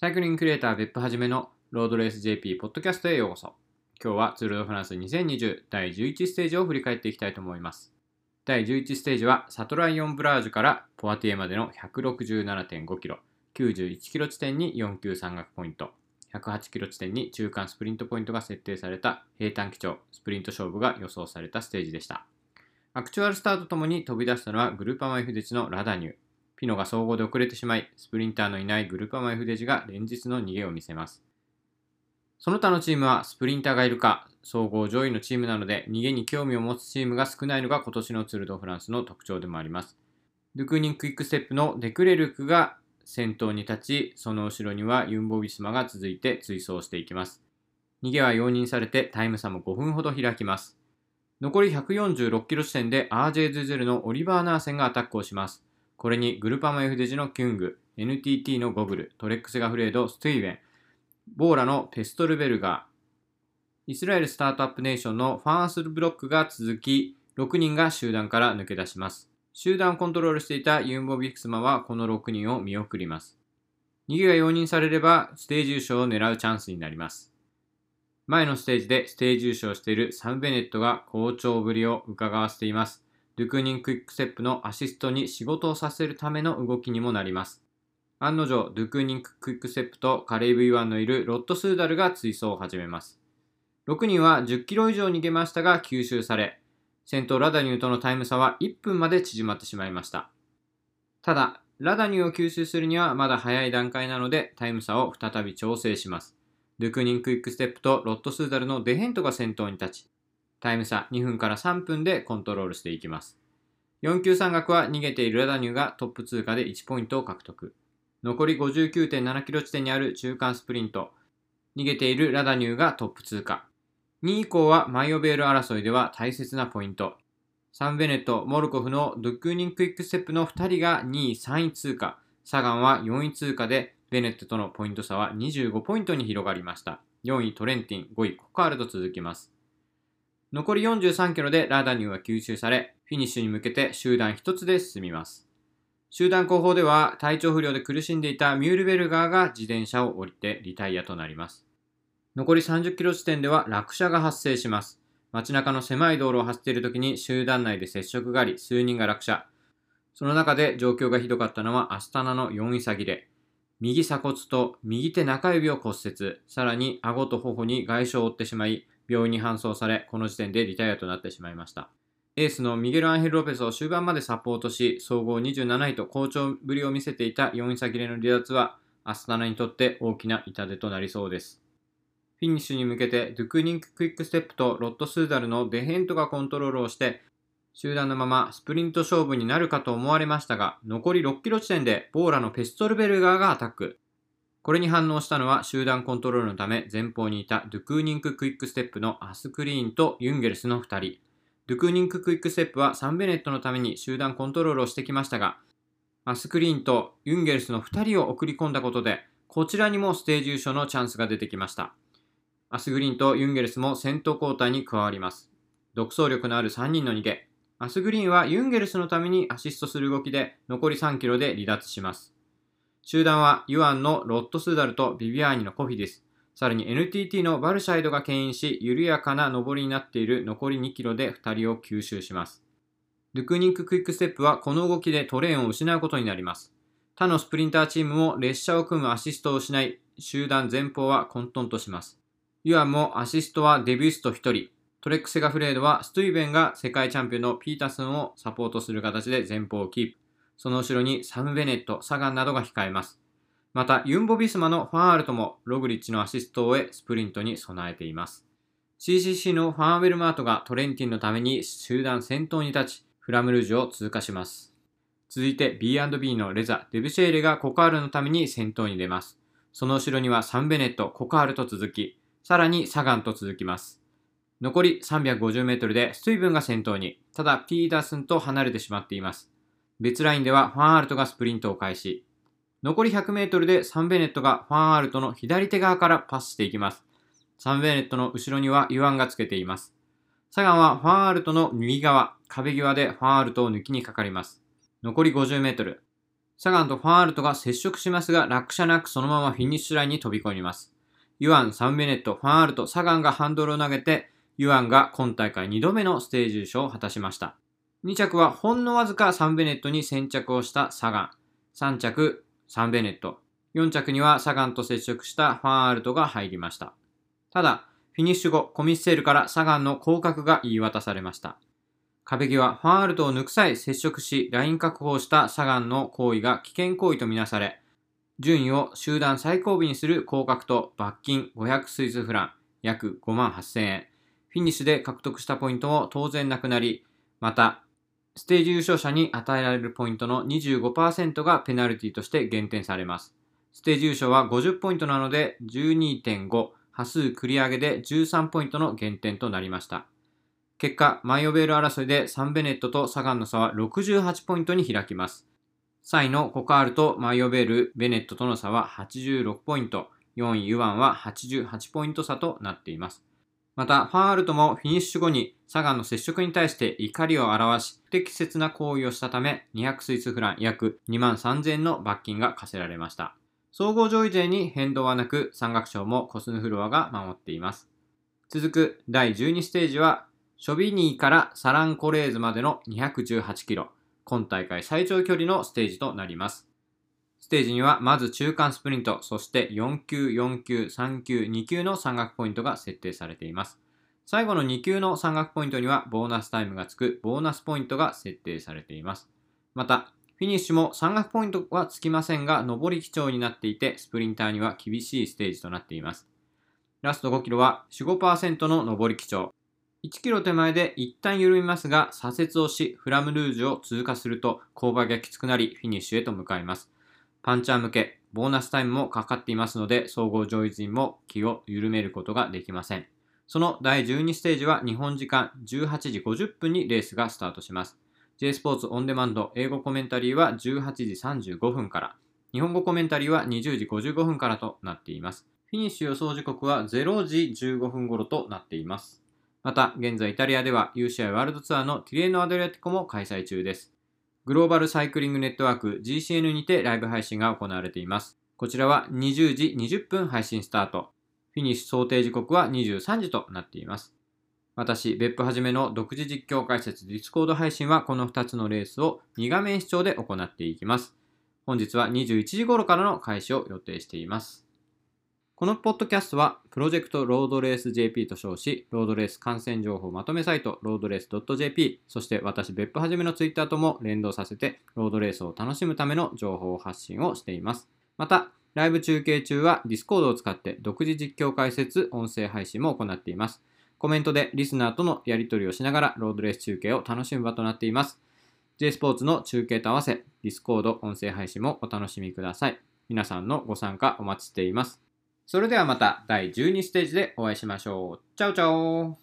サイクリングクリエイター別府はじめのロードレース JP ポッドキャストへようこそ。今日はツール・ド・フランス2020第11ステージを振り返っていきたいと思います。第11ステージはシャトライヨン・プラージュからポワティエまでの167.5キロ、91キロ地点に4級山岳ポイント、108キロ地点に中間スプリントポイントが設定された平坦基調スプリント勝負が予想されたステージでした。 actual start ともに飛び出したのはグルパマ・エフデジのラダニュー。ピノが総合で遅れてしまい、スプリンターのいないグルパマ・エフデジが連日の逃げを見せます。その他のチームはスプリンターがいるか、総合上位のチームなので逃げに興味を持つチームが少ないのが今年のツール・ド・フランスの特徴でもあります。ドゥクーニンククイックステップのデクレルクが先頭に立ち、その後ろにはユンボ・ビスマが続いて追走していきます。逃げは容認されてタイム差も5分ほど開きます。残り146キロ地点で RJ0 のオリバー・ナーセンがアタックをします。これにグルパマ F デジのキュング、NTT のゴグル、トレックスガフレード、スティーベン、ボーラのペストルベルガー、イスラエルスタートアップネーションのファースルブロックが続き、6人が集団から抜け出します。集団をコントロールしていたユンボビクスマはこの6人を見送ります。逃げが容認されればステージ優勝を狙うチャンスになります。前のステージでステージ優勝しているサンベネットが好調ぶりを伺わせています。ドゥクーニンククイックステップのアシストに仕事をさせるための動きにもなります。案の定、ドゥクーニンククイックステップとカレイブ・ユアンのいるロット・スーダルが追走を始めます。6人は10キロ以上逃げましたが吸収され、先頭ラダニューとのタイム差は1分まで縮まってしまいました。ただ、ラダニューを吸収するにはまだ早い段階なのでタイム差を再び調整します。ドゥクーニンククイックステップとロット・スーダルのデヘントが先頭に立ち、タイム差2分から3分でコントロールしていきます。4級山岳は逃げているラダニューがトップ通過で1ポイントを獲得。残り59.7キロ地点にある中間スプリント。逃げているラダニューがトップ通過。2位以降はマイヨヴェール争いでは大切なポイント。サム・ベネット、モルコフのドゥクーニンククイックステップの2人が2位、3位通過。サガンは4位通過で、ベネットとのポイント差は25ポイントに広がりました。4位トレンティン、5位コカールと続きます。残り43キロでラダニューは吸収され、フィニッシュに向けて集団1つで進みます。集団後方では体調不良で苦しんでいたミュールベルガーが自転車を降りてリタイアとなります。残り30キロ地点では落車が発生します。街中の狭い道路を走っている時に集団内で接触があり、数人が落車。その中で状況がひどかったのはアスタナの4位差切れ。右鎖骨と右手中指を骨折、さらに顎と頬に外傷を負ってしまい、病院に搬送され、この時点でリタイアとなってしまいました。エースのミゲル・アンヘル・ロペスを終盤までサポートし、総合27位と好調ぶりを見せていた矢先での離脱は、アスタナにとって大きな痛手となりそうです。フィニッシュに向けて、ドゥクーニンククイックステップとロット・スーダルのデヘントがコントロールをして、集団のままスプリント勝負になるかと思われましたが、残り6キロ地点でボーラのペストルベルガーがアタック。これに反応したのは集団コントロールのため前方にいたドゥクーニンククイックステップのアスグリーンとユンゲルスの2人。ドゥクーニンククイックステップはサンベネットのために集団コントロールをしてきましたが、アスグリーンとユンゲルスの2人を送り込んだことで、こちらにもステージ優勝のチャンスが出てきました。アスグリーンとユンゲルスも先頭交代に加わります。独走力のある3人の逃げ。アスグリーンはユンゲルスのためにアシストする動きで残り3キロで離脱します。集団はユアンのロットスーダルとビビアーニのコフィです。さらに NTT のバルシャイドが牽引し、緩やかな上りになっている残り2キロで2人を吸収します。ドゥクーニンククイックステップはこの動きでトレーンを失うことになります。他のスプリンターチームも列車を組むアシストを失い、集団前方は混沌とします。ユアンもアシストはデビュースト1人、トレックセガフレードはストゥイベンが世界チャンピオンのピータソンをサポートする形で前方をキープ。その後ろにサム・ベネット、サガンなどが控えます。また、ユンボビスマのファンアルトもログリッチのアシストを終えスプリントに備えています。CCC のファンウェルマートがトレンティンのために集団先頭に立ち、フラムルージュを通過します。続いて B&B のレザ・デブシェーレがコカールのために先頭に出ます。その後ろにはサンベネット、コカールと続き、さらにサガンと続きます。残り350メートルでストイブンが先頭に、ただピーダースンと離れてしまっています。別ラインではファンアルトがスプリントを開始。残り100メートルでサンベネットがファンアルトの左手側からパスしていきます。サンベネットの後ろにはユアンがつけています。サガンはファンアルトの右側、壁際でファンアルトを抜きにかかります。残り50メートル。サガンとファンアルトが接触しますが、落車なくそのままフィニッシュラインに飛び込みます。ユアン、サンベネット、ファンアルト、サガンがハンドルを投げて、ユアンが今大会2度目のステージ優勝を果たしました。2着はほんのわずかサンベネットに先着をしたサガン。3着、サンベネット。4着にはサガンと接触したファンアルトが入りました。ただ、フィニッシュ後、コミッセールからサガンの降格が言い渡されました。壁際、ファンアルトを抜く際接触し、ライン確保したサガンの行為が危険行為とみなされ、順位を集団最後尾にする降格と罰金500スイスフラン、約5万8000円。フィニッシュで獲得したポイントも当然なくなり、また、ステージ優勝者に与えられるポイントの25%がペナルティとして減点されます。ステージ優勝は50ポイントなので12.5、波数繰り上げで13ポイントの減点となりました。結果、マイオベール争いでサンベネットとサガンの差は68ポイントに開きます。3位のコカールとマイオベール、ベネットとの差は86ポイント、4位ユワンは88ポイント差となっています。また、ファンアルトもフィニッシュ後にサガンの接触に対して怒りを表し、不適切な行為をしたため、200スイスフラン約2万3000円の罰金が課せられました。総合上位勢に変動はなく、山岳賞もコスヌフロアが守っています。続く第12ステージは、ショビニーからサランコレーズまでの218キロ。今大会最長距離のステージとなります。ステージにはまず中間スプリント、そして4級、4級、3級、2級の山岳ポイントが設定されています。最後の2級の山岳ポイントにはボーナスタイムがつくボーナスポイントが設定されています。また、フィニッシュも山岳ポイントはつきませんが、上り基調になっていて、スプリンターには厳しいステージとなっています。ラスト5キロは4、5%の上り基調。1キロ手前で一旦緩みますが、左折をし、フラムルージュを通過すると、勾配がきつくなり、フィニッシュへと向かいます。パンチャー向け、ボーナスタイムもかかっていますので、総合上位陣も気を緩めることができません。その第12ステージは日本時間18時50分にレースがスタートします。J スポーツオンデマンド英語コメンタリーは18時35分から、日本語コメンタリーは20時55分からとなっています。フィニッシュ予想時刻は0時15分頃となっています。また、現在イタリアでは UCI ワールドツアーのティレーノ・アドリアティコも開催中です。グローバルサイクリングネットワーク GCN にてライブ配信が行われています。こちらは20時20分配信スタート。フィニッシュ想定時刻は23時となっています。私、別府はじめの独自実況解説ディスコード配信はこの2つのレースを2画面視聴で行っていきます。本日は21時頃からの開始を予定しています。このポッドキャストは、プロジェクトロードレース JP と称し、ロードレース観戦情報まとめサイト、ロードレース .jp、そして私、別府はじめのツイッターとも連動させて、ロードレースを楽しむための情報発信をしています。また、ライブ中継中は Discord を使って独自実況解説、音声配信も行っています。コメントでリスナーとのやり取りをしながらロードレース中継を楽しむ場となっています。J スポーツの中継と合わせ、Discord 音声配信もお楽しみください。皆さんのご参加お待ちしています。それではまた第12ステージでお会いしましょう。チャオチャオ